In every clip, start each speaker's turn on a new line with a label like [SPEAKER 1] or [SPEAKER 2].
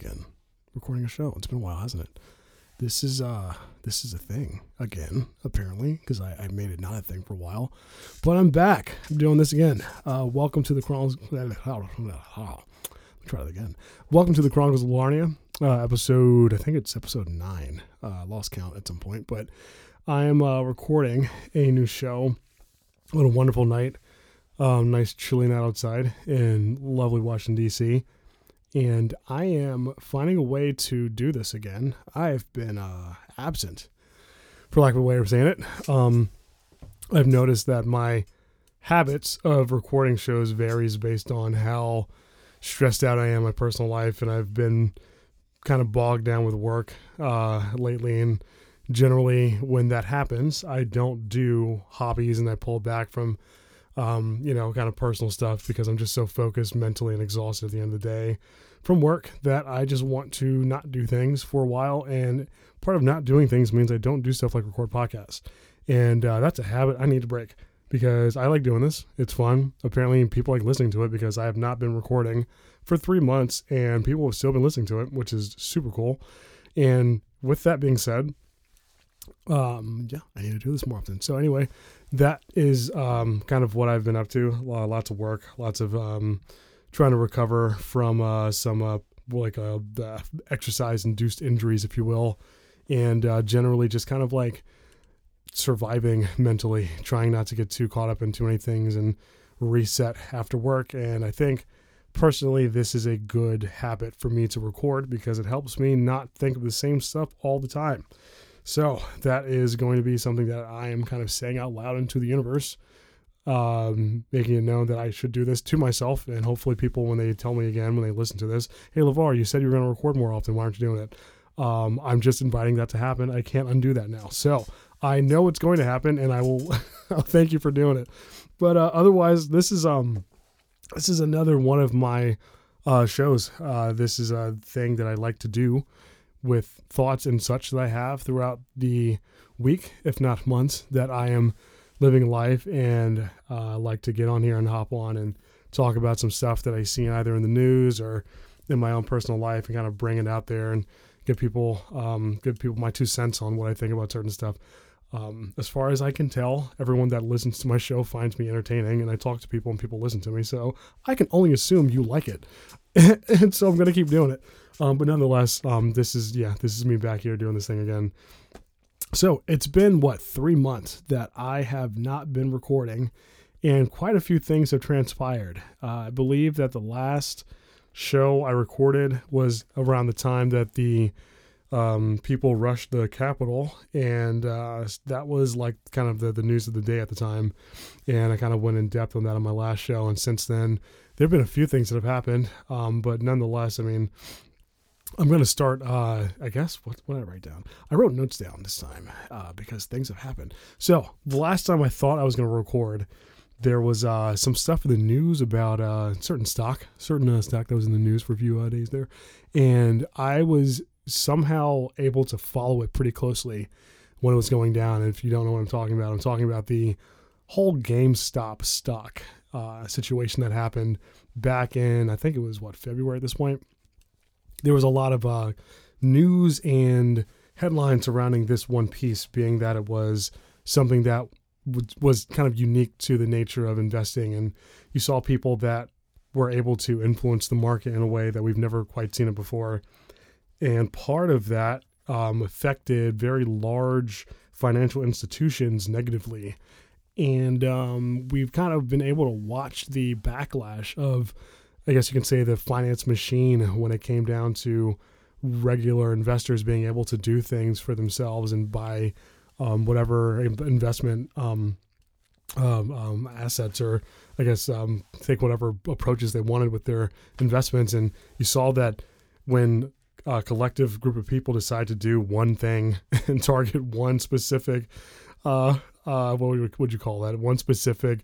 [SPEAKER 1] again, recording a show. It's been a while, hasn't it? This is uh this is a thing again, apparently, because I, I made it not a thing for a while. But I'm back. I'm doing this again. Uh welcome to the Chronicles try that again. Welcome to the Chronicles of Larnia. Uh, episode I think it's episode nine. Uh lost count at some point, but I am uh, recording a new show. What a wonderful night. Um, nice chilly night outside in lovely Washington, D.C. And I am finding a way to do this again. I've been uh, absent, for lack of a way of saying it. Um, I've noticed that my habits of recording shows varies based on how stressed out I am in my personal life, and I've been kind of bogged down with work uh, lately. And generally, when that happens, I don't do hobbies and I pull back from um, you know, kind of personal stuff because I'm just so focused mentally and exhausted at the end of the day from work that I just want to not do things for a while. And part of not doing things means I don't do stuff like record podcasts. And uh, that's a habit I need to break because I like doing this. It's fun. Apparently, people like listening to it because I have not been recording for three months and people have still been listening to it, which is super cool. And with that being said, um, yeah, I need to do this more often. So, anyway, that is um, kind of what I've been up to. lots of work, lots of um, trying to recover from uh, some uh, like uh, exercise induced injuries, if you will, and uh, generally just kind of like surviving mentally, trying not to get too caught up in too many things and reset after work. And I think personally, this is a good habit for me to record because it helps me not think of the same stuff all the time. So that is going to be something that I am kind of saying out loud into the universe, um, making it known that I should do this to myself, and hopefully people, when they tell me again, when they listen to this, hey LeVar, you said you were going to record more often. Why aren't you doing it? Um, I'm just inviting that to happen. I can't undo that now. So I know it's going to happen, and I will thank you for doing it. But uh, otherwise, this is um, this is another one of my uh, shows. Uh, this is a thing that I like to do with thoughts and such that I have throughout the week, if not months, that I am living life and uh, like to get on here and hop on and talk about some stuff that I see either in the news or in my own personal life and kind of bring it out there and give people um, give people my two cents on what I think about certain stuff. Um, as far as I can tell, everyone that listens to my show finds me entertaining, and I talk to people and people listen to me. So I can only assume you like it, and so I'm gonna keep doing it. Um, but nonetheless, um, this is yeah, this is me back here doing this thing again. So it's been what three months that I have not been recording, and quite a few things have transpired. Uh, I believe that the last show I recorded was around the time that the um, people rushed the Capitol, and uh, that was like kind of the, the news of the day at the time. And I kind of went in depth on that on my last show. And since then, there have been a few things that have happened, um, but nonetheless, I mean, I'm going to start. Uh, I guess what what did I write down? I wrote notes down this time uh, because things have happened. So the last time I thought I was going to record, there was uh, some stuff in the news about uh, certain stock, certain uh, stock that was in the news for a few uh, days there, and I was somehow able to follow it pretty closely when it was going down. And if you don't know what I'm talking about, I'm talking about the whole GameStop stock uh, situation that happened back in, I think it was what, February at this point. There was a lot of uh, news and headlines surrounding this one piece, being that it was something that was kind of unique to the nature of investing. And you saw people that were able to influence the market in a way that we've never quite seen it before. And part of that um, affected very large financial institutions negatively. And um, we've kind of been able to watch the backlash of, I guess you can say, the finance machine when it came down to regular investors being able to do things for themselves and buy um, whatever investment um, um, um, assets or I guess um, take whatever approaches they wanted with their investments. And you saw that when a collective group of people decide to do one thing and target one specific, uh, uh, what would, would you call that? One specific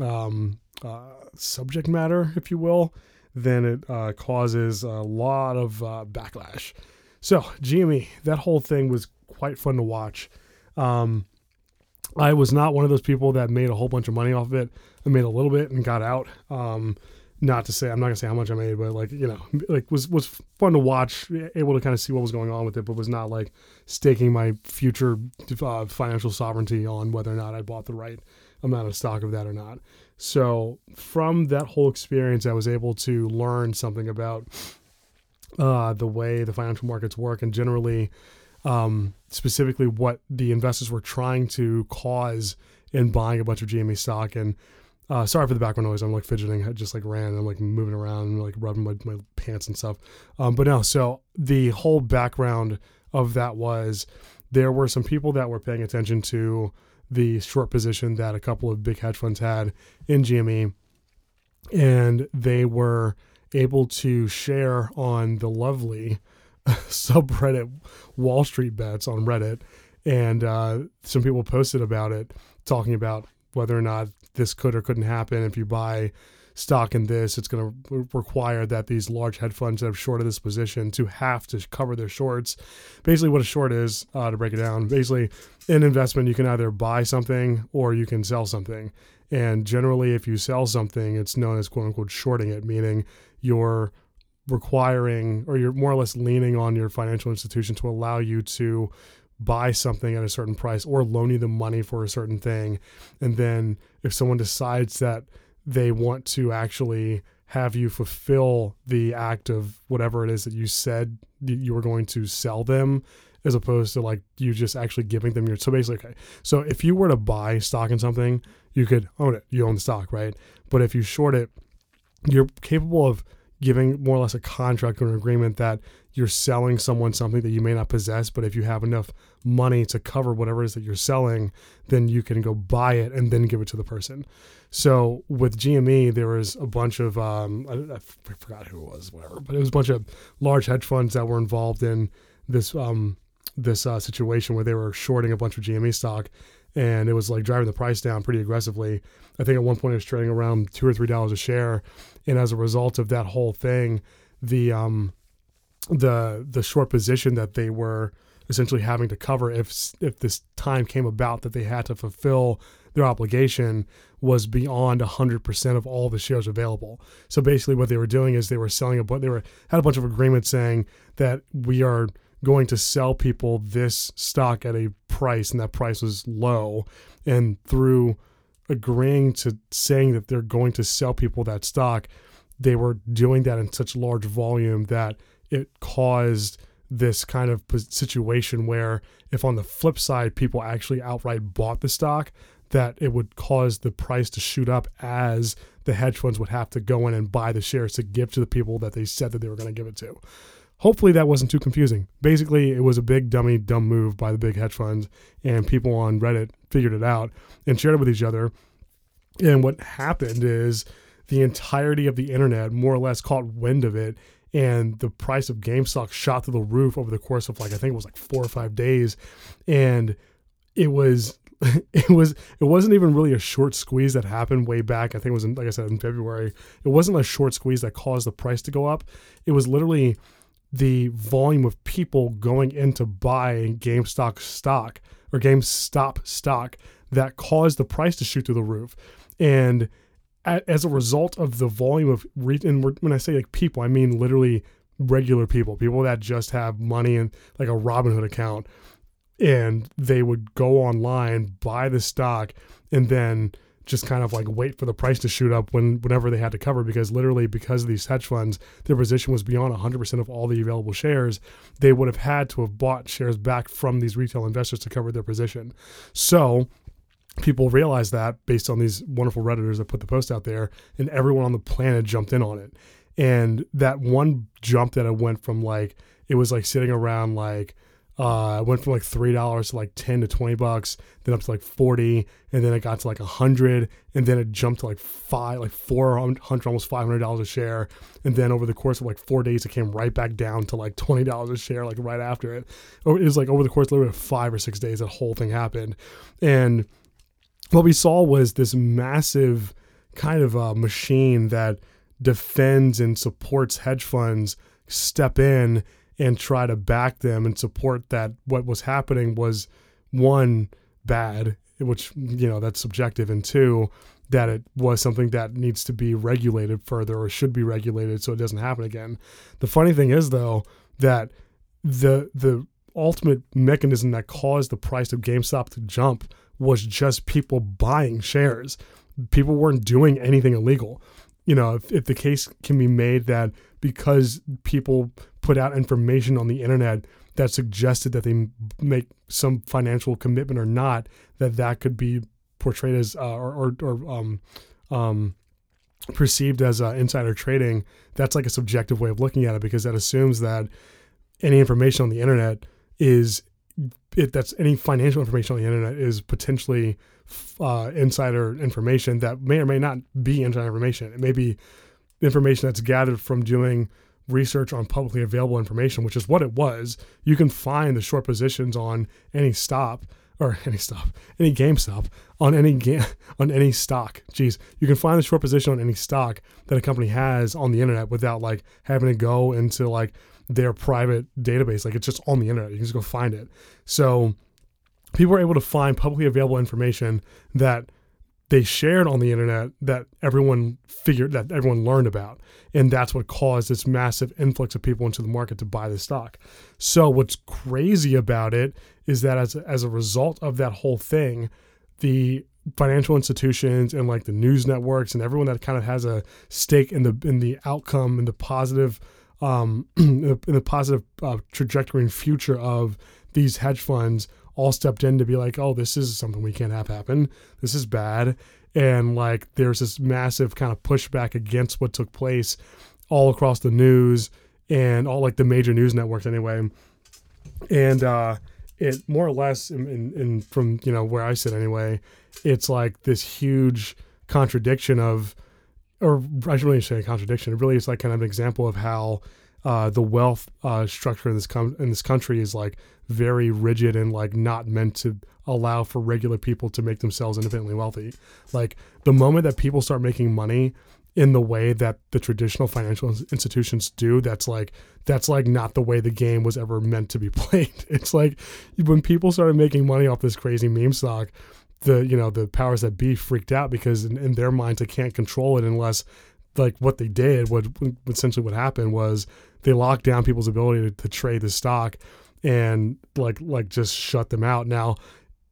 [SPEAKER 1] um, uh, subject matter, if you will, then it uh, causes a lot of uh, backlash. So, GME, that whole thing was quite fun to watch. Um, I was not one of those people that made a whole bunch of money off of it. I made a little bit and got out. Um, not to say I'm not gonna say how much I made, but like you know, like was was fun to watch, able to kind of see what was going on with it, but was not like staking my future uh, financial sovereignty on whether or not I bought the right amount of stock of that or not. So from that whole experience, I was able to learn something about uh, the way the financial markets work and generally, um, specifically what the investors were trying to cause in buying a bunch of GME stock and uh, sorry for the background noise. I'm like fidgeting. I just like ran. I'm like moving around and like rubbing my, my pants and stuff. Um, but no, so the whole background of that was there were some people that were paying attention to the short position that a couple of big hedge funds had in GME, and they were able to share on the lovely subreddit Wall Street Bets on Reddit, and uh, some people posted about it, talking about whether or not this could or couldn't happen. If you buy stock in this, it's going to require that these large hedge funds that have shorted this position to have to cover their shorts. Basically, what a short is, uh, to break it down, basically, in investment, you can either buy something or you can sell something. And generally, if you sell something, it's known as quote unquote shorting it, meaning you're requiring or you're more or less leaning on your financial institution to allow you to buy something at a certain price or loan you the money for a certain thing. And then if someone decides that they want to actually have you fulfill the act of whatever it is that you said you were going to sell them as opposed to like you just actually giving them your so basically okay so if you were to buy stock in something you could own it you own the stock right but if you short it you're capable of giving more or less a contract or an agreement that you're selling someone something that you may not possess, but if you have enough money to cover whatever it is that you're selling, then you can go buy it and then give it to the person. So with GME, there was a bunch of um, I, I forgot who it was, whatever, but it was a bunch of large hedge funds that were involved in this um, this uh, situation where they were shorting a bunch of GME stock, and it was like driving the price down pretty aggressively. I think at one point it was trading around two or three dollars a share, and as a result of that whole thing, the um, the the short position that they were essentially having to cover if if this time came about that they had to fulfill their obligation was beyond 100% of all the shares available. So basically what they were doing is they were selling a bunch they were had a bunch of agreements saying that we are going to sell people this stock at a price and that price was low and through agreeing to saying that they're going to sell people that stock they were doing that in such large volume that it caused this kind of situation where if on the flip side people actually outright bought the stock that it would cause the price to shoot up as the hedge funds would have to go in and buy the shares to give to the people that they said that they were going to give it to. Hopefully that wasn't too confusing. Basically, it was a big dummy dumb move by the big hedge funds and people on Reddit figured it out and shared it with each other. And what happened is the entirety of the internet more or less caught wind of it and the price of GameStop shot through the roof over the course of like I think it was like four or five days, and it was it was it wasn't even really a short squeeze that happened way back. I think it was in, like I said in February. It wasn't a short squeeze that caused the price to go up. It was literally the volume of people going in to buy GameStop stock or GameStop stock that caused the price to shoot through the roof. And as a result of the volume of re- and when I say like people, I mean literally regular people, people that just have money and like a Robinhood account, and they would go online, buy the stock, and then just kind of like wait for the price to shoot up when whenever they had to cover because literally because of these hedge funds their position was beyond 100% of all the available shares. They would have had to have bought shares back from these retail investors to cover their position. So people realized that based on these wonderful redditors that put the post out there and everyone on the planet jumped in on it. And that one jump that it went from like it was like sitting around like uh went from like three dollars to like 10 to 20 bucks then up to like 40 and then it got to like 100 and then it jumped to like five like 400 almost 500 dollars a share. And then over the course of like four days it came right back down to like 20 dollars a share like right after it. It was like over the course of five or six days that whole thing happened. And what we saw was this massive kind of a machine that defends and supports hedge funds step in and try to back them and support that what was happening was one bad which you know that's subjective and two that it was something that needs to be regulated further or should be regulated so it doesn't happen again. The funny thing is though that the the ultimate mechanism that caused the price of GameStop to jump was just people buying shares. People weren't doing anything illegal. You know, if, if the case can be made that because people put out information on the internet that suggested that they make some financial commitment or not, that that could be portrayed as uh, or or, or um, um, perceived as uh, insider trading. That's like a subjective way of looking at it because that assumes that any information on the internet is it, that's any financial information on the internet is potentially uh, insider information that may or may not be insider information. It may be information that's gathered from doing research on publicly available information, which is what it was. You can find the short positions on any stop or any stop, any GameStop on any game on any stock. Jeez, you can find the short position on any stock that a company has on the internet without like having to go into like their private database. Like it's just on the internet. You can just go find it. So people were able to find publicly available information that they shared on the internet that everyone figured that everyone learned about and that's what caused this massive influx of people into the market to buy the stock so what's crazy about it is that as as a result of that whole thing the financial institutions and like the news networks and everyone that kind of has a stake in the in the outcome and the positive um in the, positive uh, trajectory and future of these hedge funds all stepped in to be like, oh, this is something we can't have happen. This is bad. And like, there's this massive kind of pushback against what took place all across the news and all like the major news networks anyway. And uh, it more or less, in, in, in from you know where I sit anyway, it's like this huge contradiction of, or I shouldn't really say a contradiction. It really is like kind of an example of how uh, the wealth uh, structure in this com- in this country is like very rigid and like not meant to allow for regular people to make themselves independently wealthy. Like the moment that people start making money in the way that the traditional financial institutions do, that's like that's like not the way the game was ever meant to be played. It's like when people started making money off this crazy meme stock, the you know the powers that be freaked out because in, in their minds they can't control it unless like what they did, what essentially what happened was they locked down people's ability to, to trade the stock and like like just shut them out. Now,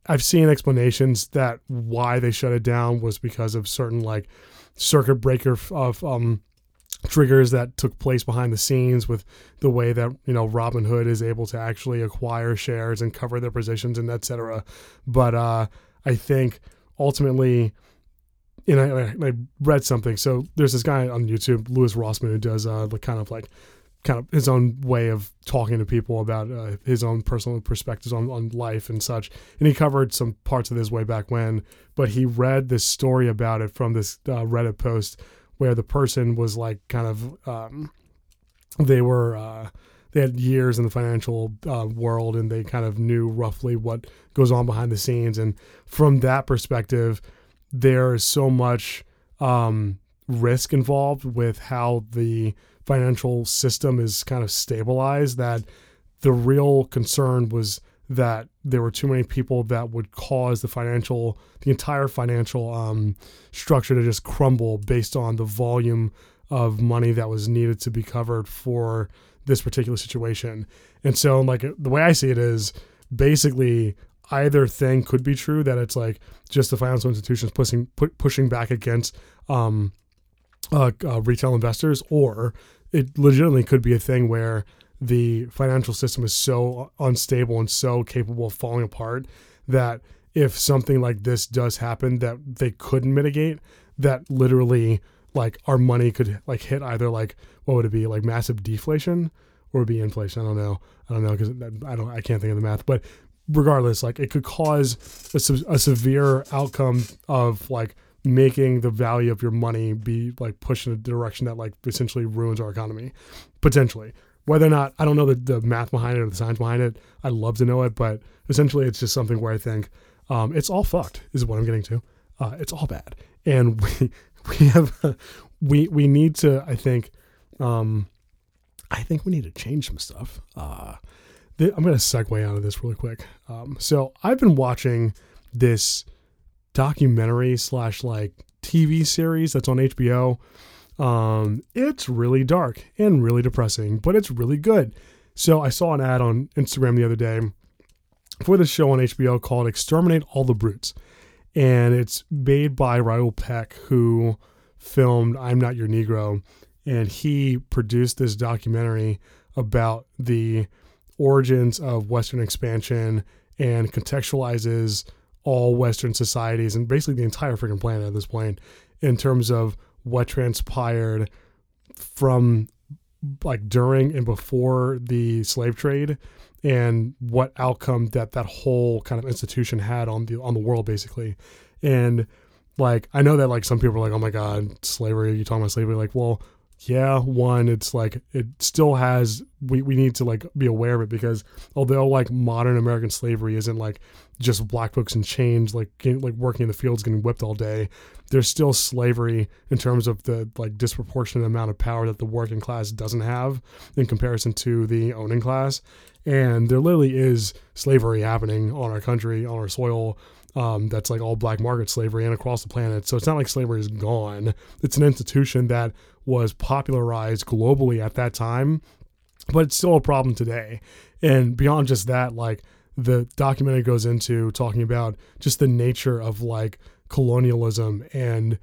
[SPEAKER 1] I've seen explanations that why they shut it down was because of certain like circuit breaker of um, triggers that took place behind the scenes with the way that you know Robinhood is able to actually acquire shares and cover their positions and etc. But uh, I think ultimately and I, I, read something. So there's this guy on YouTube, Louis Rossman, who does uh, the kind of like kind of his own way of talking to people about uh, his own personal perspectives on, on life and such. And he covered some parts of this way back when, but he read this story about it from this uh, Reddit post where the person was like kind of um, they were uh, they had years in the financial uh, world and they kind of knew roughly what goes on behind the scenes. And from that perspective there is so much um, risk involved with how the financial system is kind of stabilized that the real concern was that there were too many people that would cause the financial the entire financial um, structure to just crumble based on the volume of money that was needed to be covered for this particular situation. And so like the way i see it is basically either thing could be true that it's like just the financial institutions pushing pu- pushing back against um, uh, uh, retail investors, or it legitimately could be a thing where the financial system is so unstable and so capable of falling apart that if something like this does happen that they couldn't mitigate, that literally like our money could like hit either like what would it be like massive deflation or be inflation? I don't know. I don't know because I don't. I can't think of the math. But regardless, like it could cause a, a severe outcome of like making the value of your money be like pushed in a direction that like essentially ruins our economy, potentially. Whether or not I don't know the, the math behind it or the science behind it, I'd love to know it, but essentially it's just something where I think um, it's all fucked. Is what I'm getting to. Uh, it's all bad, and we we have we we need to. I think. Um, I think we need to change some stuff. Uh, I'm going to segue out of this really quick. Um, so I've been watching this documentary slash like TV series that's on HBO. Um, it's really dark and really depressing, but it's really good. So I saw an ad on Instagram the other day for this show on HBO called Exterminate All the Brutes. And it's made by Raoul Peck, who filmed I'm Not Your Negro. And he produced this documentary about the origins of Western expansion and contextualizes all Western societies and basically the entire freaking planet at this point in terms of what transpired from like during and before the slave trade and what outcome that that whole kind of institution had on the on the world basically. And like i know that like some people are like oh my god slavery you talking about slavery? Like well yeah one it's like it still has we, we need to like be aware of it because although like modern american slavery isn't like just black folks in chains like getting, like working in the fields getting whipped all day there's still slavery in terms of the like disproportionate amount of power that the working class doesn't have in comparison to the owning class and there literally is slavery happening on our country on our soil um, that's like all black market slavery and across the planet. So it's not like slavery is gone. It's an institution that was popularized globally at that time, but it's still a problem today. And beyond just that, like the documentary goes into talking about just the nature of like colonialism and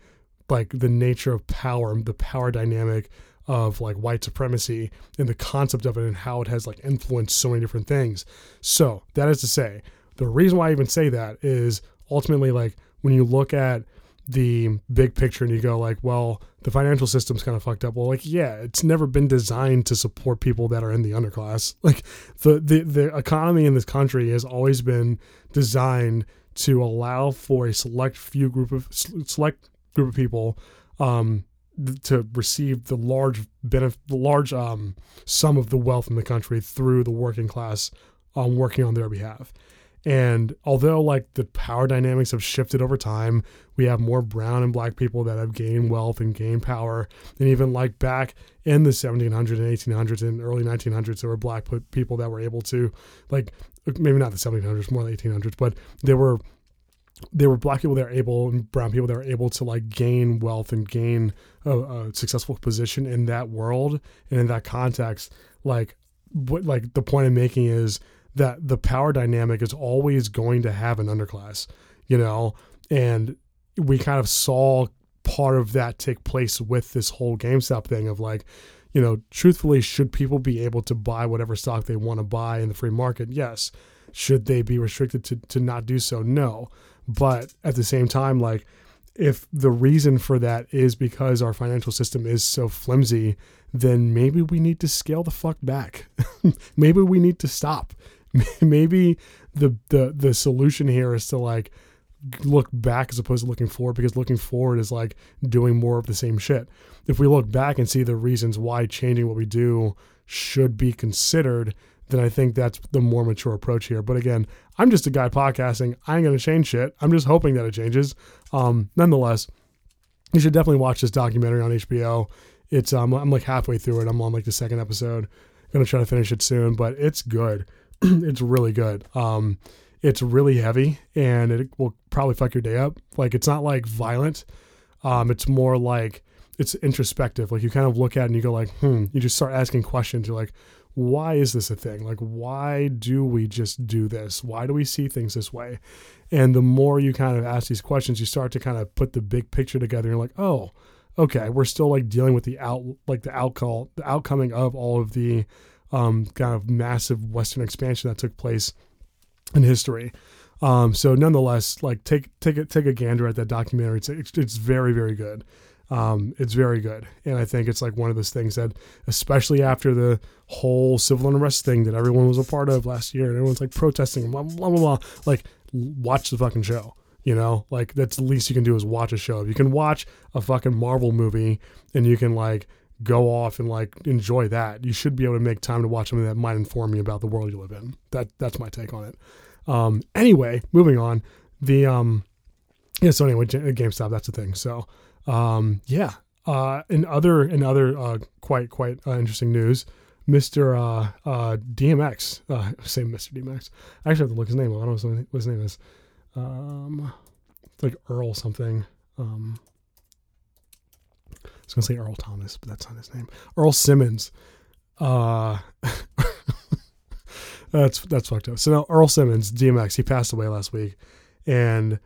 [SPEAKER 1] like the nature of power, the power dynamic of like white supremacy and the concept of it and how it has like influenced so many different things. So that is to say, the reason why I even say that is ultimately like when you look at the big picture and you go like, well, the financial system's kind of fucked up. Well, like, yeah, it's never been designed to support people that are in the underclass. Like the the, the economy in this country has always been designed to allow for a select few group of select group of people um, to receive the large benefit, the large um, sum of the wealth in the country through the working class um, working on their behalf. And although like the power dynamics have shifted over time, we have more brown and black people that have gained wealth and gained power. And even like back in the 1700s and 1800s and early 1900s, there were black people that were able to like maybe not the 1700s, more the 1800s, but there were there were black people that were able and brown people that were able to like gain wealth and gain a, a successful position in that world and in that context. Like what like the point I'm making is that the power dynamic is always going to have an underclass, you know, and we kind of saw part of that take place with this whole GameStop thing of like, you know, truthfully, should people be able to buy whatever stock they want to buy in the free market? Yes. Should they be restricted to, to not do so? No. But at the same time, like, if the reason for that is because our financial system is so flimsy, then maybe we need to scale the fuck back. maybe we need to stop. maybe the the the solution here is to like look back as opposed to looking forward because looking forward is like doing more of the same shit. If we look back and see the reasons why changing what we do should be considered, then I think that's the more mature approach here. But again, I'm just a guy podcasting. I ain't gonna change shit. I'm just hoping that it changes. Um, nonetheless, you should definitely watch this documentary on HBO. It's um, I'm like halfway through it. I'm on like the second episode. gonna try to finish it soon, but it's good. it's really good. Um, it's really heavy and it will probably fuck your day up. Like it's not like violent. Um, it's more like it's introspective. Like you kind of look at it and you go like, hmm. You just start asking questions. You're like, why is this a thing? Like, why do we just do this? Why do we see things this way? And the more you kind of ask these questions, you start to kind of put the big picture together. And you're like, oh, okay, we're still like dealing with the out, like the outcall, the outcoming of all of the um, kind of massive Western expansion that took place in history. Um, so nonetheless, like take take a take a gander at that documentary. It's it's, very very good. Um, it's very good, and I think it's like one of those things that, especially after the whole civil unrest thing that everyone was a part of last year, and everyone's like protesting, blah blah blah blah. Like, watch the fucking show. You know, like that's the least you can do is watch a show. If you can watch a fucking Marvel movie and you can like go off and like enjoy that. You should be able to make time to watch something that might inform you about the world you live in. That that's my take on it. Um, anyway, moving on. The um, yeah. So anyway, GameStop. That's the thing. So um, yeah. Uh, in other in other uh, quite quite uh, interesting news, Mister uh, uh, DMX. Uh, say Mister DMX. I actually have to look his name up. I don't know what his name is. Um, it's like Earl something. Um, was gonna say Earl Thomas, but that's not his name. Earl Simmons. Uh, that's that's fucked up. So now Earl Simmons, DMX, he passed away last week, and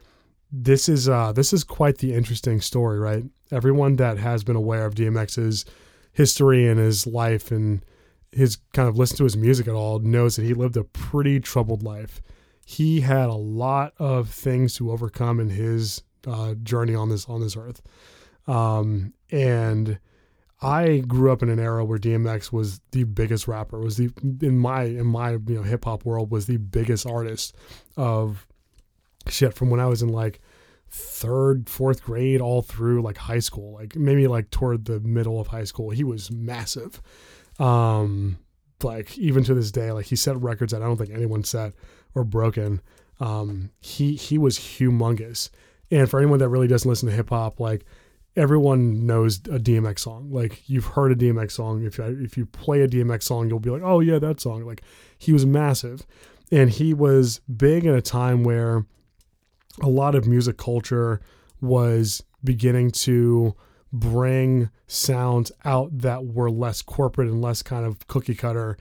[SPEAKER 1] this is uh this is quite the interesting story, right? Everyone that has been aware of DMX's history and his life and his kind of listened to his music at all knows that he lived a pretty troubled life. He had a lot of things to overcome in his uh, journey on this on this earth, um, and I grew up in an era where DMX was the biggest rapper. Was the in my in my you know hip hop world was the biggest artist of shit from when I was in like third, fourth grade all through like high school, like maybe like toward the middle of high school. He was massive. Um, like even to this day, like he set records that I don't think anyone set or broken. Um, he he was humongous. And for anyone that really doesn't listen to hip hop, like everyone knows a DMX song. Like you've heard a DMX song. If if you play a DMX song, you'll be like, oh yeah, that song. Like he was massive, and he was big in a time where a lot of music culture was beginning to bring sounds out that were less corporate and less kind of cookie cutter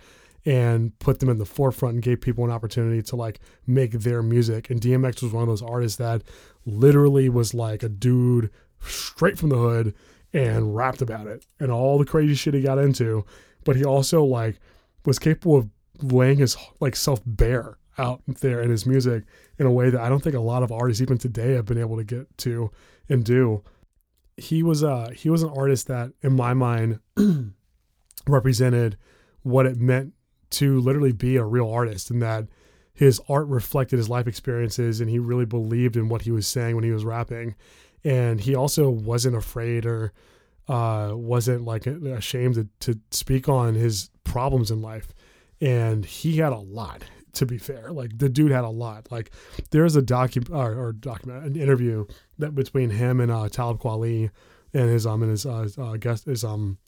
[SPEAKER 1] and put them in the forefront and gave people an opportunity to like make their music. And DMX was one of those artists that literally was like a dude straight from the hood and rapped about it and all the crazy shit he got into. But he also like was capable of laying his like self bare out there in his music in a way that I don't think a lot of artists even today have been able to get to and do he was uh he was an artist that in my mind represented what it meant to literally be a real artist and that his art reflected his life experiences and he really believed in what he was saying when he was rapping and he also wasn't afraid or uh, wasn't like ashamed to, to speak on his problems in life and he had a lot to be fair. Like the dude had a lot. Like there's a docu or, or document an interview that between him and uh, Talib Kweli and his um and his uh, uh guest is um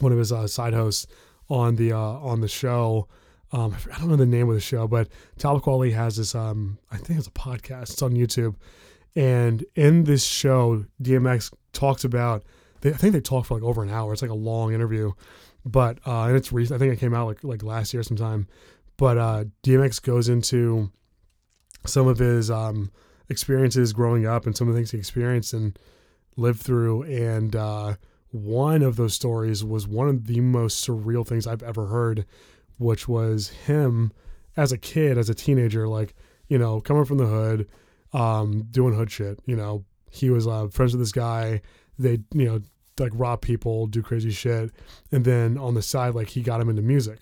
[SPEAKER 1] one of his uh, side hosts on the uh on the show. Um, I don't know the name of the show, but Talib Kweli has this um I think it's a podcast. It's on YouTube, and in this show, DMX talks about. They, I think they talk for like over an hour. It's like a long interview, but uh, and it's recent. I think it came out like like last year sometime. But uh, DMX goes into some of his um, experiences growing up and some of the things he experienced and lived through. And uh, one of those stories was one of the most surreal things I've ever heard, which was him as a kid, as a teenager, like, you know, coming from the hood, um, doing hood shit. You know, he was uh, friends with this guy. They, you know, like rob people, do crazy shit. And then on the side, like, he got him into music.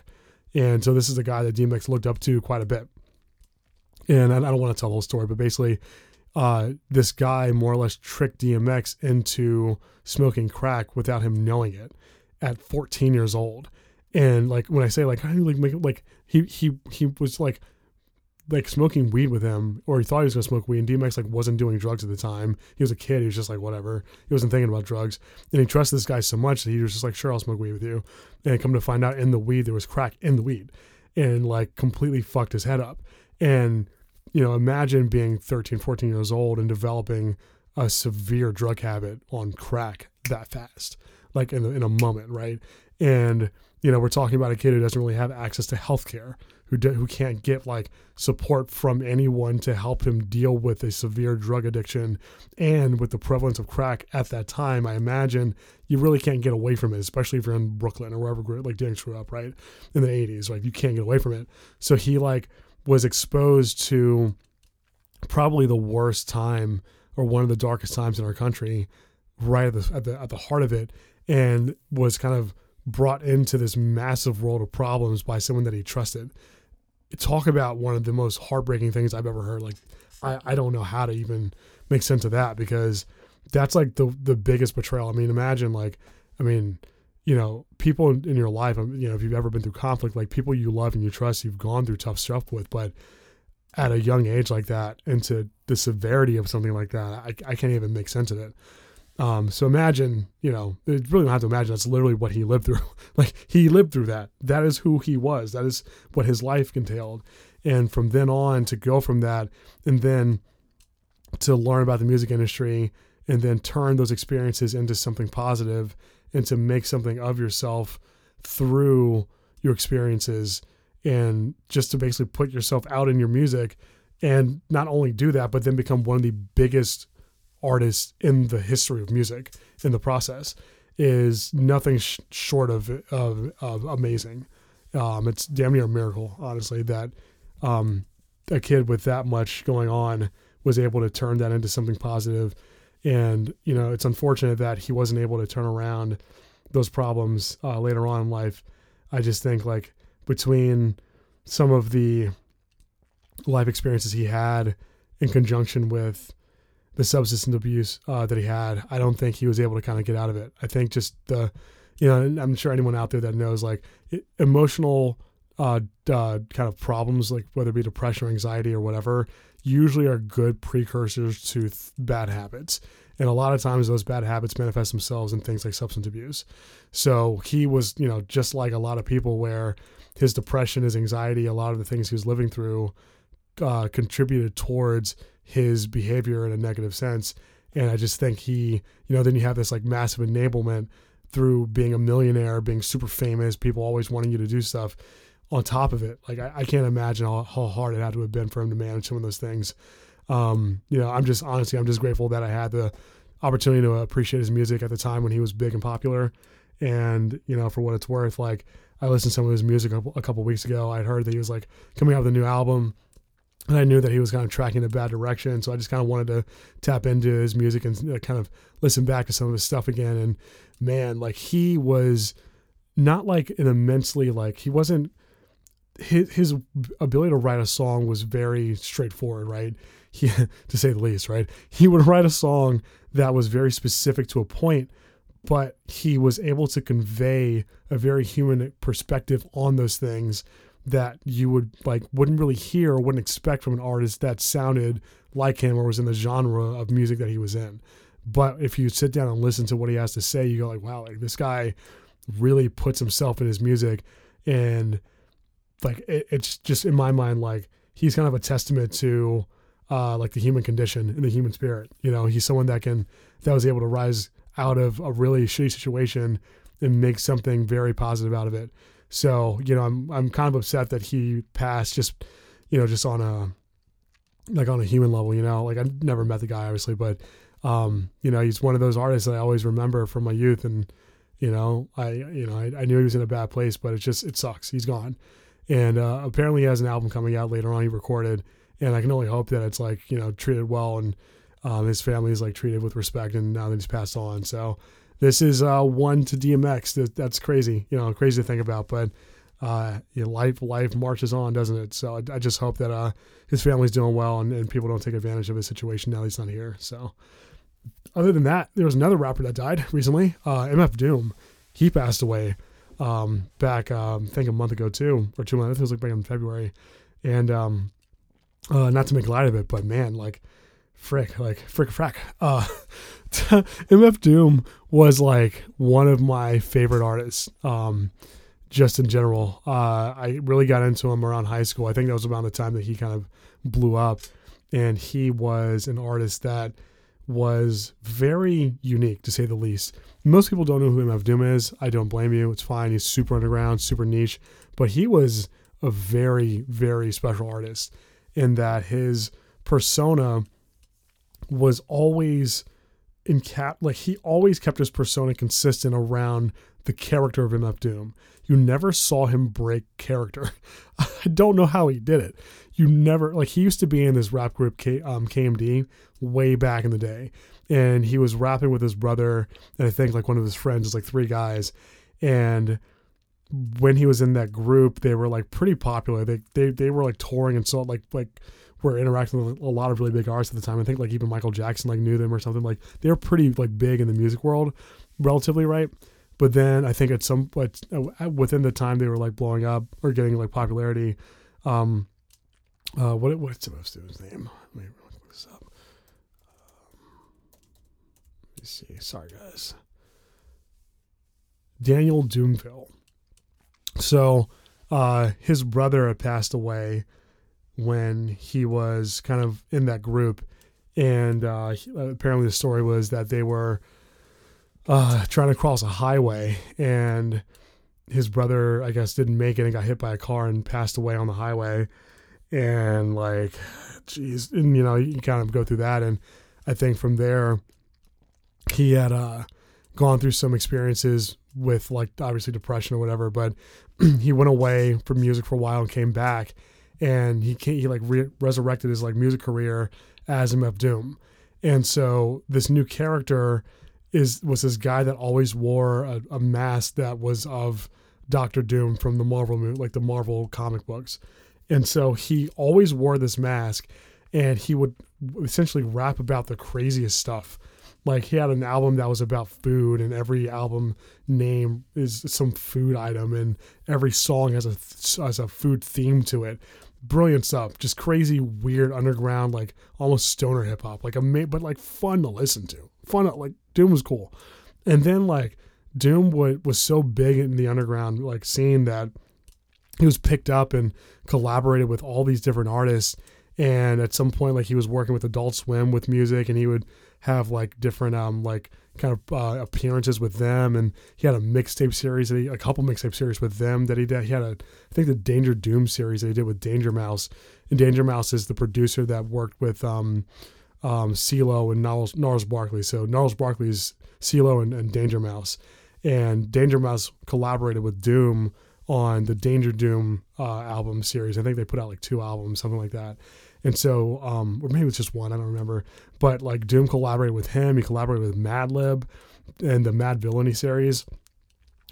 [SPEAKER 1] And so this is a guy that DMX looked up to quite a bit. And I, don't want to tell the whole story, but basically, uh, this guy more or less tricked DMX into smoking crack without him knowing it at 14 years old. And like when I say like like like he he he was like like smoking weed with him, or he thought he was gonna smoke weed. And DMX like wasn't doing drugs at the time. He was a kid. He was just like whatever. He wasn't thinking about drugs. And he trusted this guy so much that he was just like, sure, I'll smoke weed with you. And come to find out, in the weed there was crack in the weed, and like completely fucked his head up. And you know, imagine being 13, 14 years old and developing a severe drug habit on crack that fast, like in, the, in a moment, right? And you know, we're talking about a kid who doesn't really have access to health care who do, who can't get like support from anyone to help him deal with a severe drug addiction and with the prevalence of crack at that time i imagine you really can't get away from it especially if you're in brooklyn or wherever like DMX grew up right in the 80s like you can't get away from it. So he like was exposed to probably the worst time or one of the darkest times in our country right at the, at the, at the heart of it and was kind of brought into this massive world of problems by someone that he trusted talk about one of the most heartbreaking things I've ever heard. Like, I, I don't know how to even make sense of that because that's like the the biggest betrayal. I mean, imagine like, I mean, you know, people in, in your life, um, you know, if you've ever been through conflict, like people you love and you trust, you've gone through tough stuff with, but at a young age like that, into the severity of something like that, I, I can't even make sense of it. Um, so imagine, you know, you really don't have to imagine. That's literally what he lived through. like he lived through that. That is who he was. That is what his life entailed. And from then on to go from that, and then to learn about the music industry and then turn those experiences into something positive and to make something of yourself through your experiences and just to basically put yourself out in your music and not only do that but then become one of the biggest artists in the history of music in the process is nothing sh- short of, of, of amazing um, it's damn near a miracle honestly that um, a kid with that much going on was able to turn that into something positive. positive and you know it's unfortunate that he wasn't able to turn around those problems uh, later on in life i just think like between some of the life experiences he had in conjunction with the substance abuse uh, that he had i don't think he was able to kind of get out of it i think just the you know i'm sure anyone out there that knows like it, emotional uh, uh, kind of problems like whether it be depression or anxiety or whatever usually are good precursors to th- bad habits. And a lot of times those bad habits manifest themselves in things like substance abuse. So he was, you know, just like a lot of people where his depression, his anxiety, a lot of the things he was living through uh, contributed towards his behavior in a negative sense. And I just think he, you know, then you have this like massive enablement through being a millionaire, being super famous, people always wanting you to do stuff on top of it. Like I, I can't imagine how, how, hard it had to have been for him to manage some of those things. Um, you know, I'm just honestly, I'm just grateful that I had the opportunity to appreciate his music at the time when he was big and popular. And you know, for what it's worth, like I listened to some of his music a, a couple weeks ago. I'd heard that he was like coming out with a new album, and I knew that he was kind of tracking in a bad direction. So I just kind of wanted to tap into his music and uh, kind of listen back to some of his stuff again. And man, like he was not like an immensely like he wasn't his his ability to write a song was very straightforward, right? He, to say the least, right? He would write a song that was very specific to a point, but he was able to convey a very human perspective on those things that you would like wouldn't really hear or wouldn't expect from an artist that sounded like him or was in the genre of music that he was in. But if you sit down and listen to what he has to say, you go like, wow, like this guy really puts himself in his music and like it, it's just in my mind like he's kind of a testament to uh, like the human condition and the human spirit. You know, he's someone that can that was able to rise out of a really shitty situation and make something very positive out of it. So you know, I'm I'm kind of upset that he passed just you know just on a like on a human level. You know, like I never met the guy obviously, but um, you know, he's one of those artists that I always remember from my youth and. You know, I you know I, I knew he was in a bad place, but it just it sucks. He's gone and uh, apparently he has an album coming out later on. He recorded, and I can only hope that it's like you know treated well and um, his family is like treated with respect. And now that he's passed on, so this is uh, one to DMX. That, that's crazy, you know, crazy to think about. But uh, you know, life life marches on, doesn't it? So I, I just hope that uh, his family's doing well and, and people don't take advantage of his situation now he's not here. So other than that, there was another rapper that died recently, uh, MF Doom. He passed away um, back, um, I think a month ago too, or two months. It was like back in February, and um, uh, not to make light of it, but man, like frick, like frick, frack. Uh, MF Doom was like one of my favorite artists. Um, just in general, uh, I really got into him around high school. I think that was around the time that he kind of blew up, and he was an artist that was very unique to say the least. Most people don't know who MF Doom is. I don't blame you. It's fine. He's super underground, super niche, but he was a very, very special artist in that his persona was always in cap like he always kept his persona consistent around the character of MF Doom. You never saw him break character. I don't know how he did it. You never like he used to be in this rap group K, um, KMD way back in the day, and he was rapping with his brother and I think like one of his friends is like three guys, and when he was in that group, they were like pretty popular. They they they were like touring and so like like were interacting with a lot of really big artists at the time. I think like even Michael Jackson like knew them or something. Like they were pretty like big in the music world, relatively right. But then I think at some but uh, within the time they were like blowing up or getting like popularity. Um, uh, what what's the most his name? Let me look this up. Um, let me see. Sorry guys. Daniel Dumile. So uh, his brother had passed away when he was kind of in that group. And uh, apparently the story was that they were uh, trying to cross a highway and his brother i guess didn't make it and got hit by a car and passed away on the highway. And like jeez and you know you kind of go through that. And i think from there he had uh, gone through some experiences with like obviously depression or whatever but he went away from music for a while and came back and he he like re- resurrected his like music career as MF Doom and so this new character is was this guy that always wore a, a mask that was of Doctor Doom from the Marvel movie, like the Marvel comic books. And so he always wore this mask and he would essentially rap about the craziest stuff. Like he had an album that was about food and every album name is some food item and every song has a has a food theme to it. Brilliant stuff. Just crazy weird underground like almost stoner hip hop. Like a but like fun to listen to. Fun like Doom was cool. And then like Doom would, was so big in the underground like scene that he was picked up and collaborated with all these different artists. And at some point, like he was working with Adult Swim with music, and he would have like different um like kind of uh, appearances with them. And he had a mixtape series, that he, a couple mixtape series with them that he did. He had a I think the Danger Doom series that he did with Danger Mouse. And Danger Mouse is the producer that worked with um um CeeLo and Gnarls, Gnarls Barkley. So Gnarls Barkley is CeeLo and, and Danger Mouse and Danger Mouse collaborated with Doom on the Danger Doom uh, album series. I think they put out like two albums, something like that. And so, um, or maybe it's just one, I don't remember. But like Doom collaborated with him. He collaborated with Madlib and the Madvillainy series,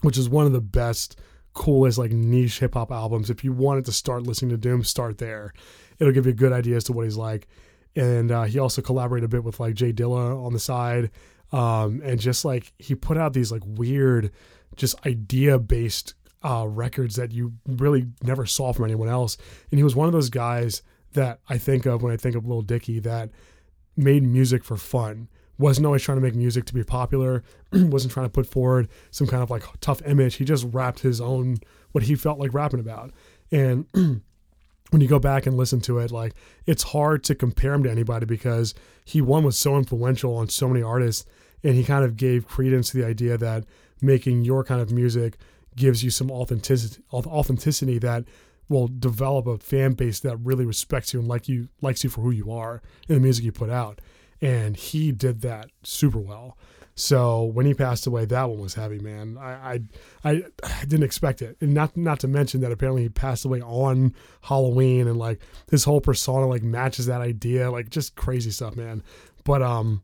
[SPEAKER 1] which is one of the best, coolest like niche hip hop albums. If you wanted to start listening to Doom, start there. It'll give you a good idea as to what he's like. And uh, he also collaborated a bit with like J Dilla on the side um, and just like he put out these like weird, just idea based uh, records that you really never saw from anyone else. And he was one of those guys that I think of when I think of Lil Dicky that made music for fun. Wasn't always trying to make music to be popular. wasn't trying to put forward some kind of like tough image. He just rapped his own what he felt like rapping about. And when you go back and listen to it, like it's hard to compare him to anybody because he one was so influential on so many artists, and he kind of gave credence to the idea that making your kind of music gives you some authenticity, authenticity that will develop a fan base that really respects you and like you likes you for who you are and the music you put out. And he did that super well. So when he passed away, that one was heavy, man. I, I, I, didn't expect it, and not not to mention that apparently he passed away on Halloween, and like his whole persona like matches that idea, like just crazy stuff, man. But um,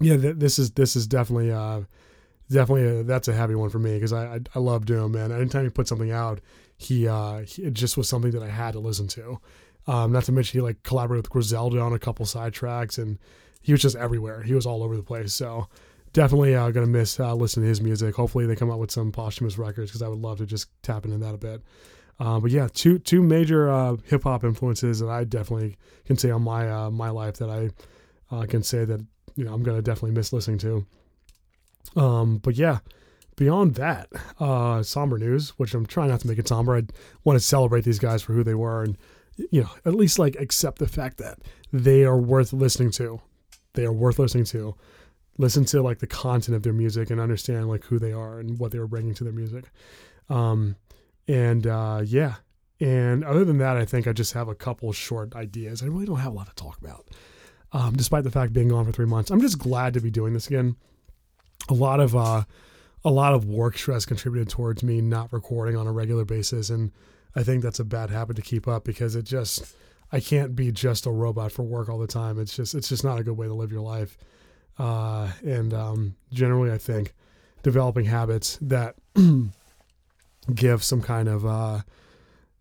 [SPEAKER 1] yeah, th- this is this is definitely uh, definitely a, that's a heavy one for me because I, I I love Doom, man. Anytime he put something out, he uh, he, it just was something that I had to listen to. Um, not to mention he like collaborated with Griselda on a couple side tracks, and he was just everywhere. He was all over the place. So definitely uh, gonna miss uh, listening to his music. Hopefully they come out with some posthumous records because I would love to just tap into that a bit. Uh, but yeah, two two major uh, hip hop influences that I definitely can say on my uh, my life that I uh, can say that you know I'm gonna definitely miss listening to. Um, but yeah, beyond that, uh, somber news, which I'm trying not to make it somber. I want to celebrate these guys for who they were and you know at least like accept the fact that they are worth listening to. They are worth listening to listen to like the content of their music and understand like who they are and what they were bringing to their music. Um, and uh, yeah, and other than that, I think I just have a couple short ideas. I really don't have a lot to talk about, um, despite the fact being gone for three months. I'm just glad to be doing this again. A lot of uh, a lot of work stress contributed towards me not recording on a regular basis, and I think that's a bad habit to keep up because it just I can't be just a robot for work all the time. It's just it's just not a good way to live your life. Uh, and um, generally, I think developing habits that give some kind of uh,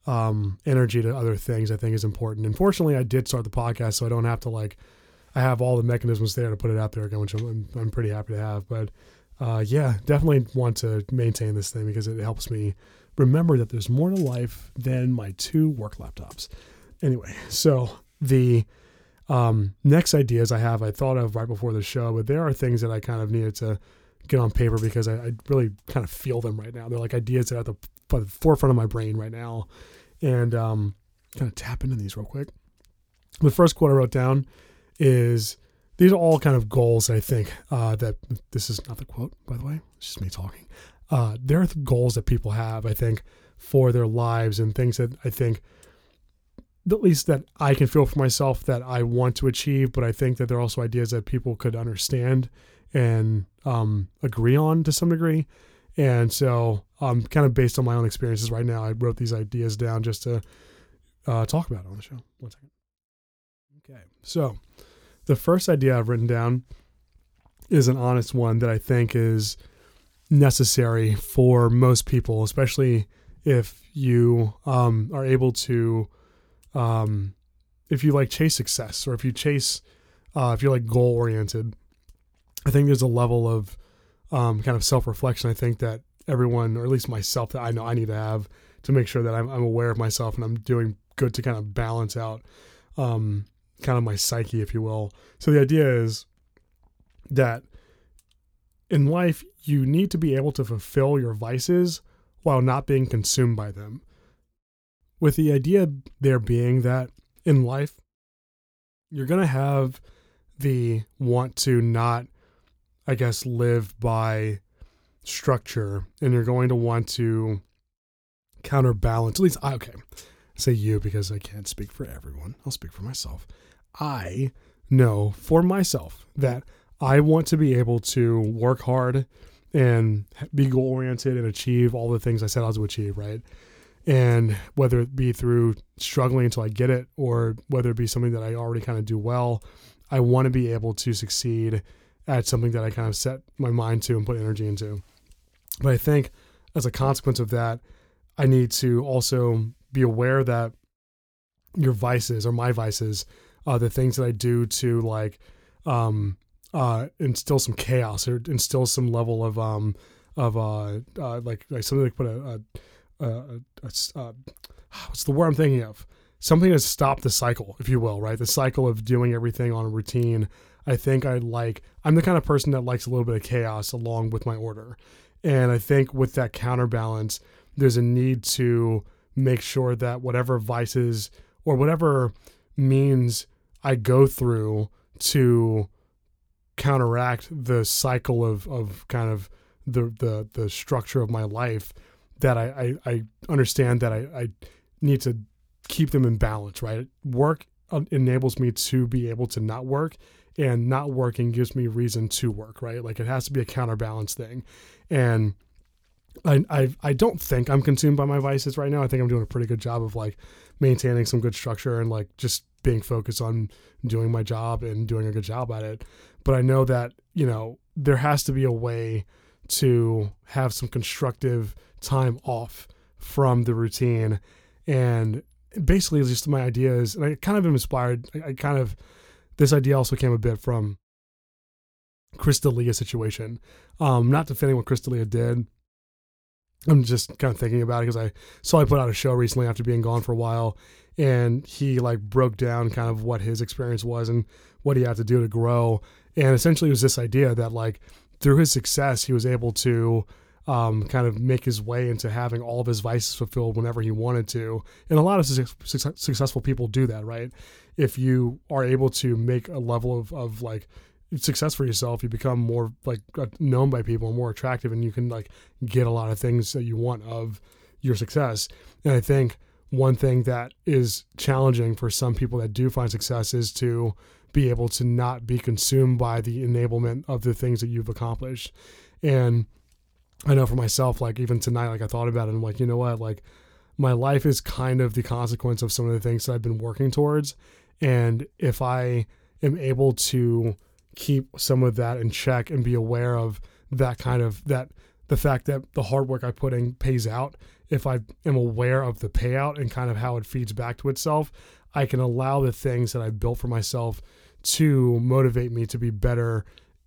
[SPEAKER 1] um, energy to other things, I think is important. Unfortunately, I did start the podcast, so I don't have to like, I have all the mechanisms there to put it out there again, which I'm, I'm pretty happy to have. But uh, yeah, definitely want to maintain this thing because it helps me remember that there's more to life than my two work laptops. Anyway, so the um, next ideas I have, I thought of right before the show, but there are things that I kind of needed to get on paper because I, I really kind of feel them right now. They're like ideas that are at the, the forefront of my brain right now. And um, kind of tap into these real quick. The first quote I wrote down is these are all kind of goals I think uh, that this is not the quote by the way, it's just me talking. Uh, there are goals that people have I think for their lives and things that I think at least that I can feel for myself that I want to achieve, but I think that there are also ideas that people could understand and um, agree on to some degree. And so, um, kind of based on my own experiences right now, I wrote these ideas down just to uh, talk about on the show. One second. Okay. So, the first idea I've written down is an honest one that I think is necessary for most people, especially if you um, are able to um, if you like chase success or if you chase, uh, if you're like goal oriented, I think there's a level of um, kind of self reflection. I think that everyone, or at least myself, that I know I need to have to make sure that I'm, I'm aware of myself and I'm doing good to kind of balance out um, kind of my psyche, if you will. So the idea is that in life, you need to be able to fulfill your vices while not being consumed by them with the idea there being that in life, you're going to have the want to not, I guess, live by structure and you're going to want to counterbalance. At least, I, okay, say you because I can't speak for everyone. I'll speak for myself. I know for myself that I want to be able to work hard and be goal oriented and achieve all the things I set out to achieve, right? and whether it be through struggling until I get it or whether it be something that I already kind of do well, I want to be able to succeed at something that I kind of set my mind to and put energy into. But I think as a consequence of that, I need to also be aware that your vices or my vices, uh, the things that I do to like um, uh, instill some chaos or instill some level of um, of uh, uh, like like something like put a, a uh, uh, what's the word I'm thinking of? Something to stop the cycle, if you will, right? The cycle of doing everything on a routine. I think I like, I'm the kind of person that likes a little bit of chaos along with my order. And I think with that counterbalance, there's a need to make sure that whatever vices or whatever means I go through to counteract the cycle of, of kind of the, the, the structure of my life that I, I, I understand that I, I need to keep them in balance, right? Work enables me to be able to not work and not working gives me reason to work, right? Like it has to be a counterbalance thing. And I, I, I don't think I'm consumed by my vices right now. I think I'm doing a pretty good job of like maintaining some good structure and like just being focused on doing my job and doing a good job at it. But I know that, you know, there has to be a way to have some constructive time off from the routine. And basically, just my ideas, and I kind of am inspired. I, I kind of, this idea also came a bit from Chris D'Elia situation. Um, not defending what Chris D'Elia did. I'm just kind of thinking about it because I saw I put out a show recently after being gone for a while, and he like broke down kind of what his experience was and what he had to do to grow. And essentially, it was this idea that like through his success, he was able to um, kind of make his way into having all of his vices fulfilled whenever he wanted to. And a lot of su- su- successful people do that, right? If you are able to make a level of, of like success for yourself, you become more like uh, known by people, more attractive, and you can like get a lot of things that you want of your success. And I think one thing that is challenging for some people that do find success is to be able to not be consumed by the enablement of the things that you've accomplished. And I know for myself, like even tonight, like I thought about it. I'm like, you know what? Like my life is kind of the consequence of some of the things that I've been working towards. And if I am able to keep some of that in check and be aware of that kind of that the fact that the hard work I put in pays out, if I am aware of the payout and kind of how it feeds back to itself, I can allow the things that I built for myself to motivate me to be better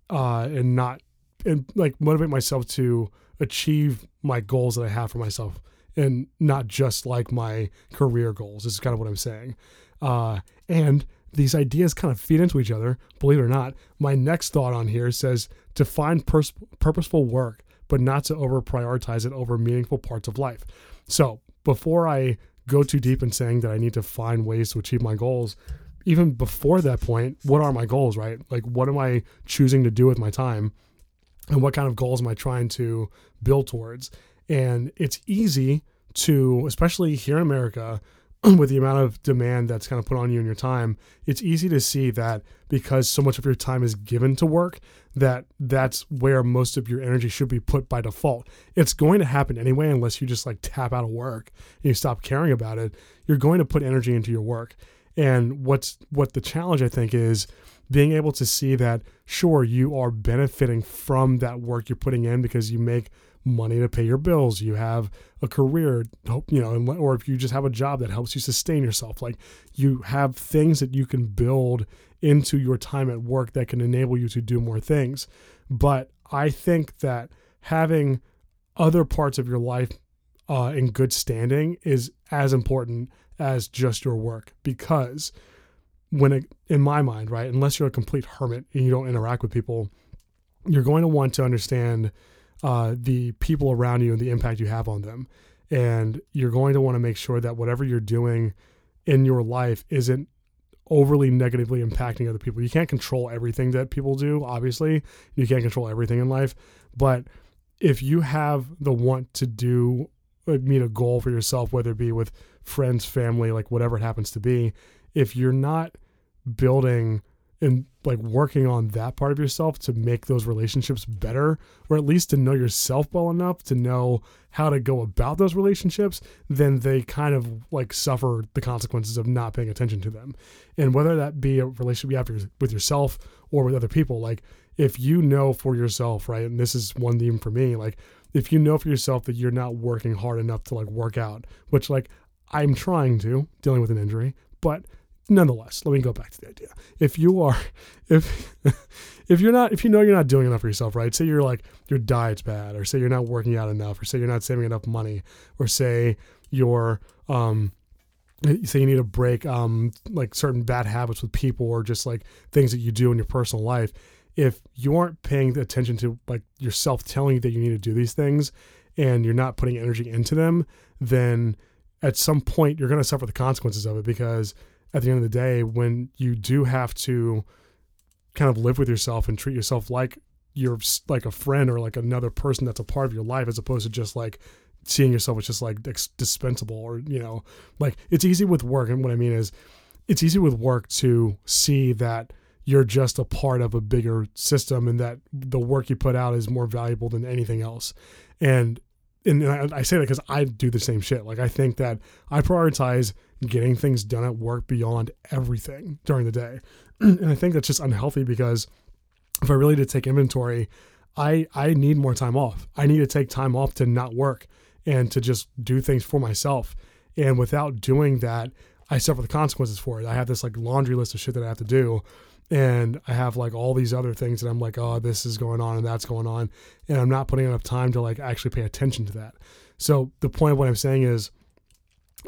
[SPEAKER 1] uh, and not and like motivate myself to achieve my goals that I have for myself and not just like my career goals. This is kind of what I'm saying. Uh, and these ideas kind of feed into each other, believe it or not. My next thought on here says to find pers- purposeful work, but not to over prioritize it over meaningful parts of life. So before I go too deep in saying that I need to find ways to achieve my goals, even before that point, what are my goals, right? Like, what am I choosing to do with my time? And what kind of goals am I trying to build towards? And it's easy to, especially here in America, with the amount of demand that's kind of put on you in your time, it's easy to see that because so much of your time is given to work, that that's where most of your energy should be put by default. It's going to happen anyway, unless you just like tap out of work and you stop caring about it. You're going to put energy into your work. And what's what the challenge I think is being able to see that sure you are benefiting from that work you're putting in because you make money to pay your bills, you have a career, you know, or if you just have a job that helps you sustain yourself, like you have things that you can build into your time at work that can enable you to do more things. But I think that having other parts of your life uh, in good standing is as important as just your work because when it, in my mind, right, unless you're a complete hermit and you don't interact with people, you're going to want to understand uh, the people around you and the impact you have on them. And you're going to want to make sure that whatever you're doing in your life isn't overly negatively impacting other people. You can't control everything that people do, obviously. You can't control everything in life. But if you have the want to do, meet a goal for yourself, whether it be with friends, family, like whatever it happens to be, if you're not building and like working on that part of yourself to make those relationships better or at least to know yourself well enough to know how to go about those relationships then they kind of like suffer the consequences of not paying attention to them. And whether that be a relationship you have with yourself or with other people like if you know for yourself right and this is one even for me like if you know for yourself that you're not working hard enough to like work out which like i'm trying to dealing with an injury but nonetheless, let me go back to the idea. If you are, if if you're not, if you know you're not doing enough for yourself, right? Say you're like your diet's bad, or say you're not working out enough, or say you're not saving enough money, or say you're um say you need to break um like certain bad habits with people or just like things that you do in your personal life if you aren't paying attention to like yourself telling you that you need to do these things and you're not putting energy into them then at some point you're going to suffer the consequences of it because at the end of the day, when you do have to kind of live with yourself and treat yourself like you're like a friend or like another person that's a part of your life, as opposed to just like seeing yourself as just like dispensable or you know, like it's easy with work. And what I mean is, it's easy with work to see that you're just a part of a bigger system and that the work you put out is more valuable than anything else. And and I, say that because I do the same shit. Like I think that I prioritize getting things done at work beyond everything during the day. and I think that's just unhealthy because if I really did take inventory, I I need more time off. I need to take time off to not work and to just do things for myself. And without doing that, I suffer the consequences for it. I have this like laundry list of shit that I have to do. And I have like all these other things that I'm like, oh, this is going on and that's going on. And I'm not putting enough time to like actually pay attention to that. So the point of what I'm saying is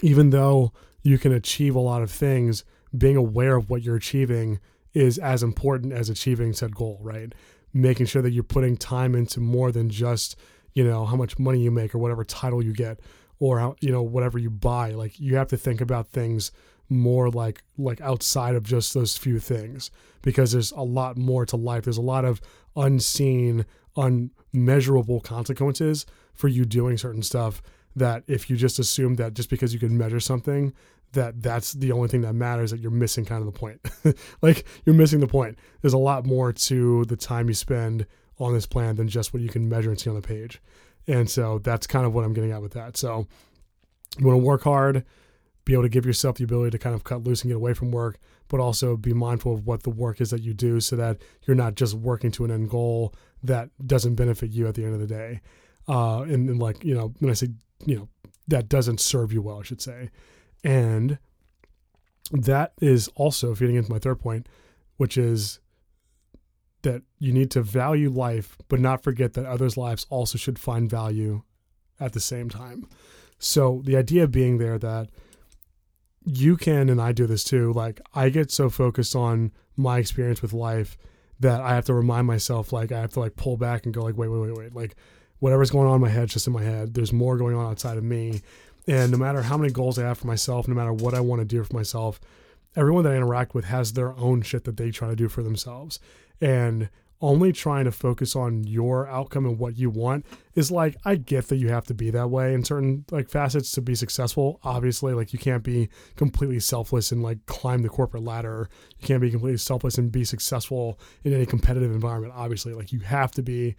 [SPEAKER 1] even though you can achieve a lot of things, being aware of what you're achieving is as important as achieving said goal, right? Making sure that you're putting time into more than just, you know, how much money you make or whatever title you get or how, you know, whatever you buy. Like you have to think about things more like like outside of just those few things because there's a lot more to life. There's a lot of unseen, unmeasurable consequences for you doing certain stuff that if you just assume that just because you can measure something that that's the only thing that matters that you're missing kind of the point. Like you're missing the point. There's a lot more to the time you spend on this plan than just what you can measure and see on the page. And so that's kind of what i'm getting at with that. So you want to work hard be able to give yourself the ability to kind of cut loose and get away from work but also be mindful of what the work is that you do so that you're not just working to an end goal that doesn't benefit you at the end of the day uh, and, and like you know when i say you know that doesn't serve you well i should say and that is also feeding into my third point, which is that you need to value life, but not forget that others' lives also should find value at the same time. So the idea of being there that you can, and I do this too, like I get so focused on my experience with life that I have to remind myself, like I have to like pull back and go like, wait, wait, wait, wait. Like whatever's going on in my head, just in my head. There's more going on outside of me. And no matter how many goals I have for myself, no matter what I want to do for myself, everyone that I interact with has their own shit that they try to do for themselves. And only trying to focus on your outcome and what you want is like I get that you have to be that way in certain like facets to be successful. Obviously, like you can't be completely selfless and like climb the corporate ladder. You can't be completely selfless and be successful in any competitive environment. Obviously, like you have to be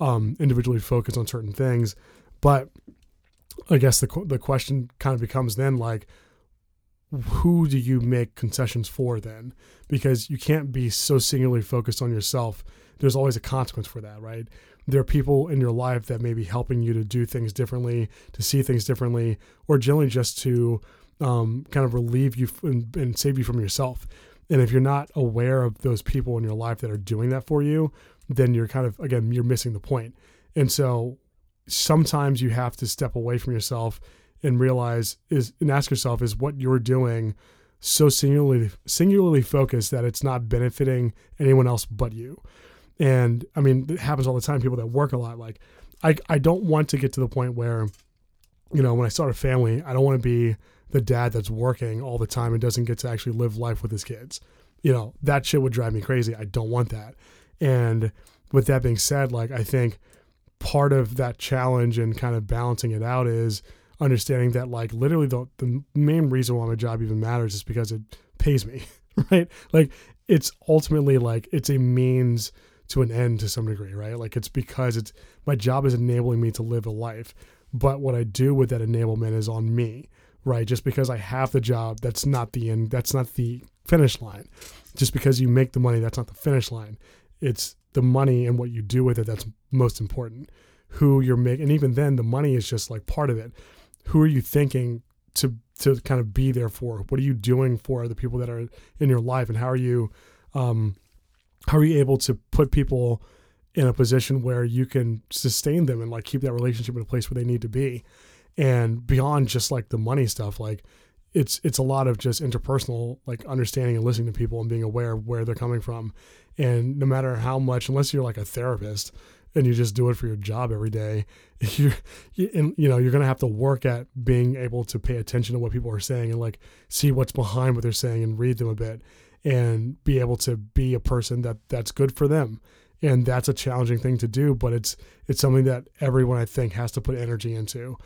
[SPEAKER 1] um, individually focused on certain things. But I guess the the question kind of becomes then like who do you make concessions for then? Because you can't be so singularly focused on yourself. There's always a consequence for that, right? There are people in your life that may be helping you to do things differently, to see things differently, or generally just to um, kind of relieve you and, and save you from yourself. And if you're not aware of those people in your life that are doing that for you, then you're kind of, again, you're missing the point. And so sometimes you have to step away from yourself and realize is and ask yourself is what you're doing so singularly singularly focused that it's not benefiting anyone else but you. And I mean, it happens all the time. People that work a lot, like I, I don't want to get to the point where, you know, when I start a family, I don't want to be the dad that's working all the time and doesn't get to actually live life with his kids. You know, that shit would drive me crazy. I don't want that. And with that being said, like I think part of that challenge and kind of balancing it out is understanding that like literally the, the main reason why my job even matters is because it pays me right? Like it's ultimately like it's a means to an end to some degree right? Like it's because it's my job is enabling me to live a life but what i do with that enablement is on me right? Just because i have the job that's not the end that's not the finish line. Just because you make the money that's not the finish line. It's the money and what you do with it that's most important. Who you're making and even then the money is just like part of it who are you thinking to to kind of be there for? What are you doing for the people that are in your life, and how are you um, how are you able to put people in a position where you can sustain them and like keep that relationship in a place where they need to be, and beyond just like the money stuff, like it's it's a lot of just interpersonal like understanding and listening to people and being aware of where they're coming from. And no matter how much unless you're like a therapist and you just do it for your job every day, you and you know you're gonna have to work at being able to pay attention to what people are saying and like see what's behind what they're saying and read them a bit and be able to be a person that that's good for them. And that's a challenging thing to do but it's it's something that everyone i think has to put energy into.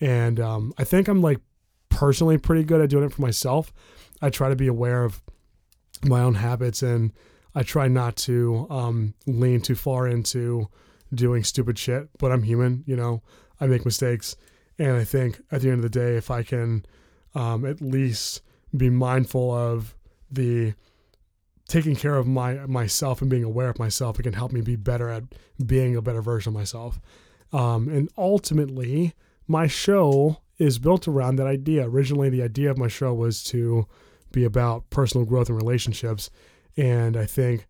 [SPEAKER 1] And um, i think i'm like personally pretty good at doing it for myself. I try to be aware of my own habits and i try not to um, lean too far into doing stupid shit, but I'm human, you know, I make mistakes. And I think at the end of the day, if I can um, at least be mindful of the taking care of my myself and being aware of myself, it can help me be better at being a better version of myself. Um, and ultimately, my show is built around that idea. Originally, the idea of my show was to be about personal growth and relationships. And I think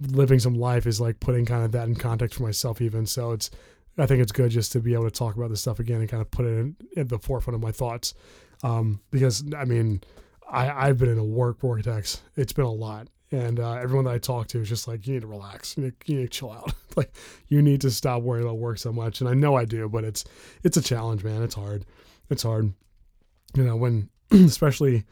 [SPEAKER 1] living some life is like putting kind of that in context for myself even. So it's i think it's good just to be able to talk about this stuff again and kind of put it in, at the forefront of my thoughts. Um, because i mean I, i've been in a work vortex. It's been a lot. And uh, everyone that i talk to is just like you need to relax. You need, you need to chill out. Like you need to stop worrying about work so much. And i know i do but it's it's a challenge man. It's hard. It's hard. You know when especially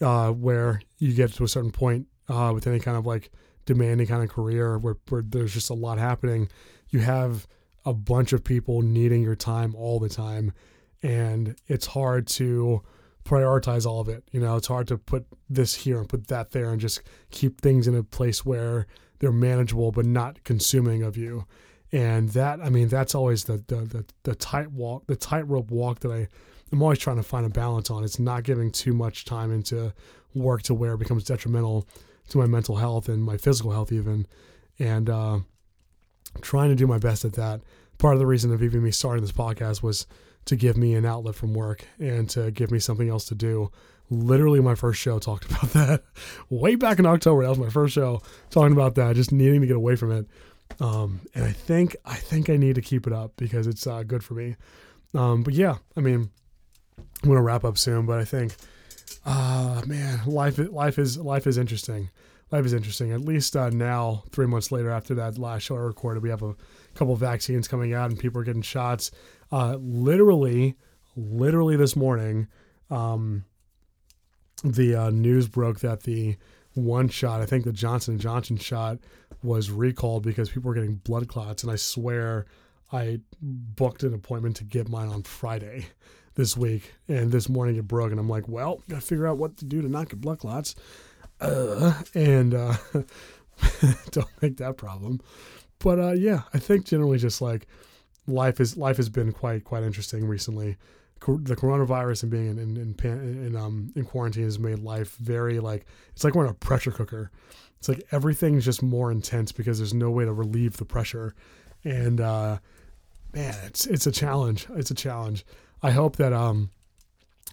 [SPEAKER 1] uh, where you get to a certain point uh, with any kind of like demanding kind of career where, where there's just a lot happening, you have a bunch of people needing your time all the time. And it's hard to prioritize all of it. You know, it's hard to put this here and put that there and just keep things in a place where they're manageable but not consuming of you. And that, I mean, that's always the the the, the tight walk, the tightrope walk that I I'm always trying to find a balance on. It's not giving too much time into work to where it becomes detrimental to my mental health and my physical health even, and uh, trying to do my best at that. Part of the reason of even me starting this podcast was to give me an outlet from work and to give me something else to do. Literally, my first show talked about that way back in October. That was my first show talking about that, just needing to get away from it. Um, and I think I think I need to keep it up because it's uh, good for me. Um, but yeah, I mean, I'm gonna wrap up soon, but I think Ah, uh, man, life life is life is interesting. Life is interesting. At least uh, now, three months later, after that last show I recorded, we have a couple vaccines coming out and people are getting shots. Uh, literally, literally this morning, um, the uh, news broke that the one shot, I think the Johnson and Johnson shot, was recalled because people were getting blood clots, and I swear I booked an appointment to get mine on Friday this week, and this morning it broke, and I'm like, well, gotta figure out what to do to not get blood clots, uh, and uh, don't make that problem. But uh, yeah, I think generally just like life is life has been quite quite interesting recently. The coronavirus and being in in, in, in um in quarantine has made life very like it's like we're in a pressure cooker. It's like everything's just more intense because there's no way to relieve the pressure, and uh, man, it's it's a challenge. It's a challenge. I hope that um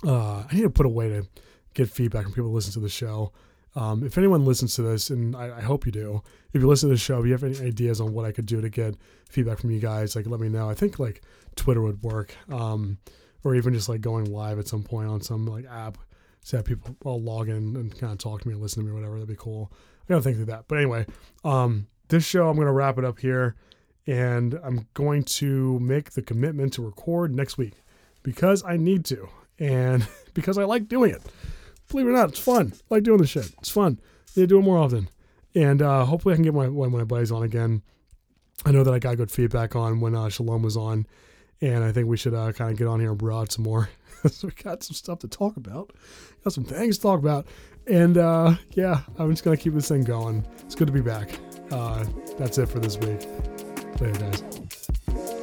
[SPEAKER 1] uh, I need to put a way to get feedback from people who listen to the show. Um, if anyone listens to this, and I, I, hope you do, if you listen to the show, if you have any ideas on what I could do to get feedback from you guys, like let me know. I think like Twitter would work, um, or even just like going live at some point on some like app, so that people all log in and kind of talk to me, or listen to me, or whatever. That'd be cool. I gotta think of that. But anyway, um, this show I'm gonna wrap it up here, and I'm going to make the commitment to record next week because I need to, and because I like doing it believe it or not, it's fun. I like doing this shit. It's fun. Need to do it more often. And uh, hopefully I can get my one of my buddies on again. I know that I got good feedback on when uh, Shalom was on, and I think we should uh, kind of get on here and broad some more. so we got some stuff to talk about, got some things to talk about, and uh, yeah, I'm just gonna keep this thing going. It's good to be back. Uh, that's it for this week. Later, guys.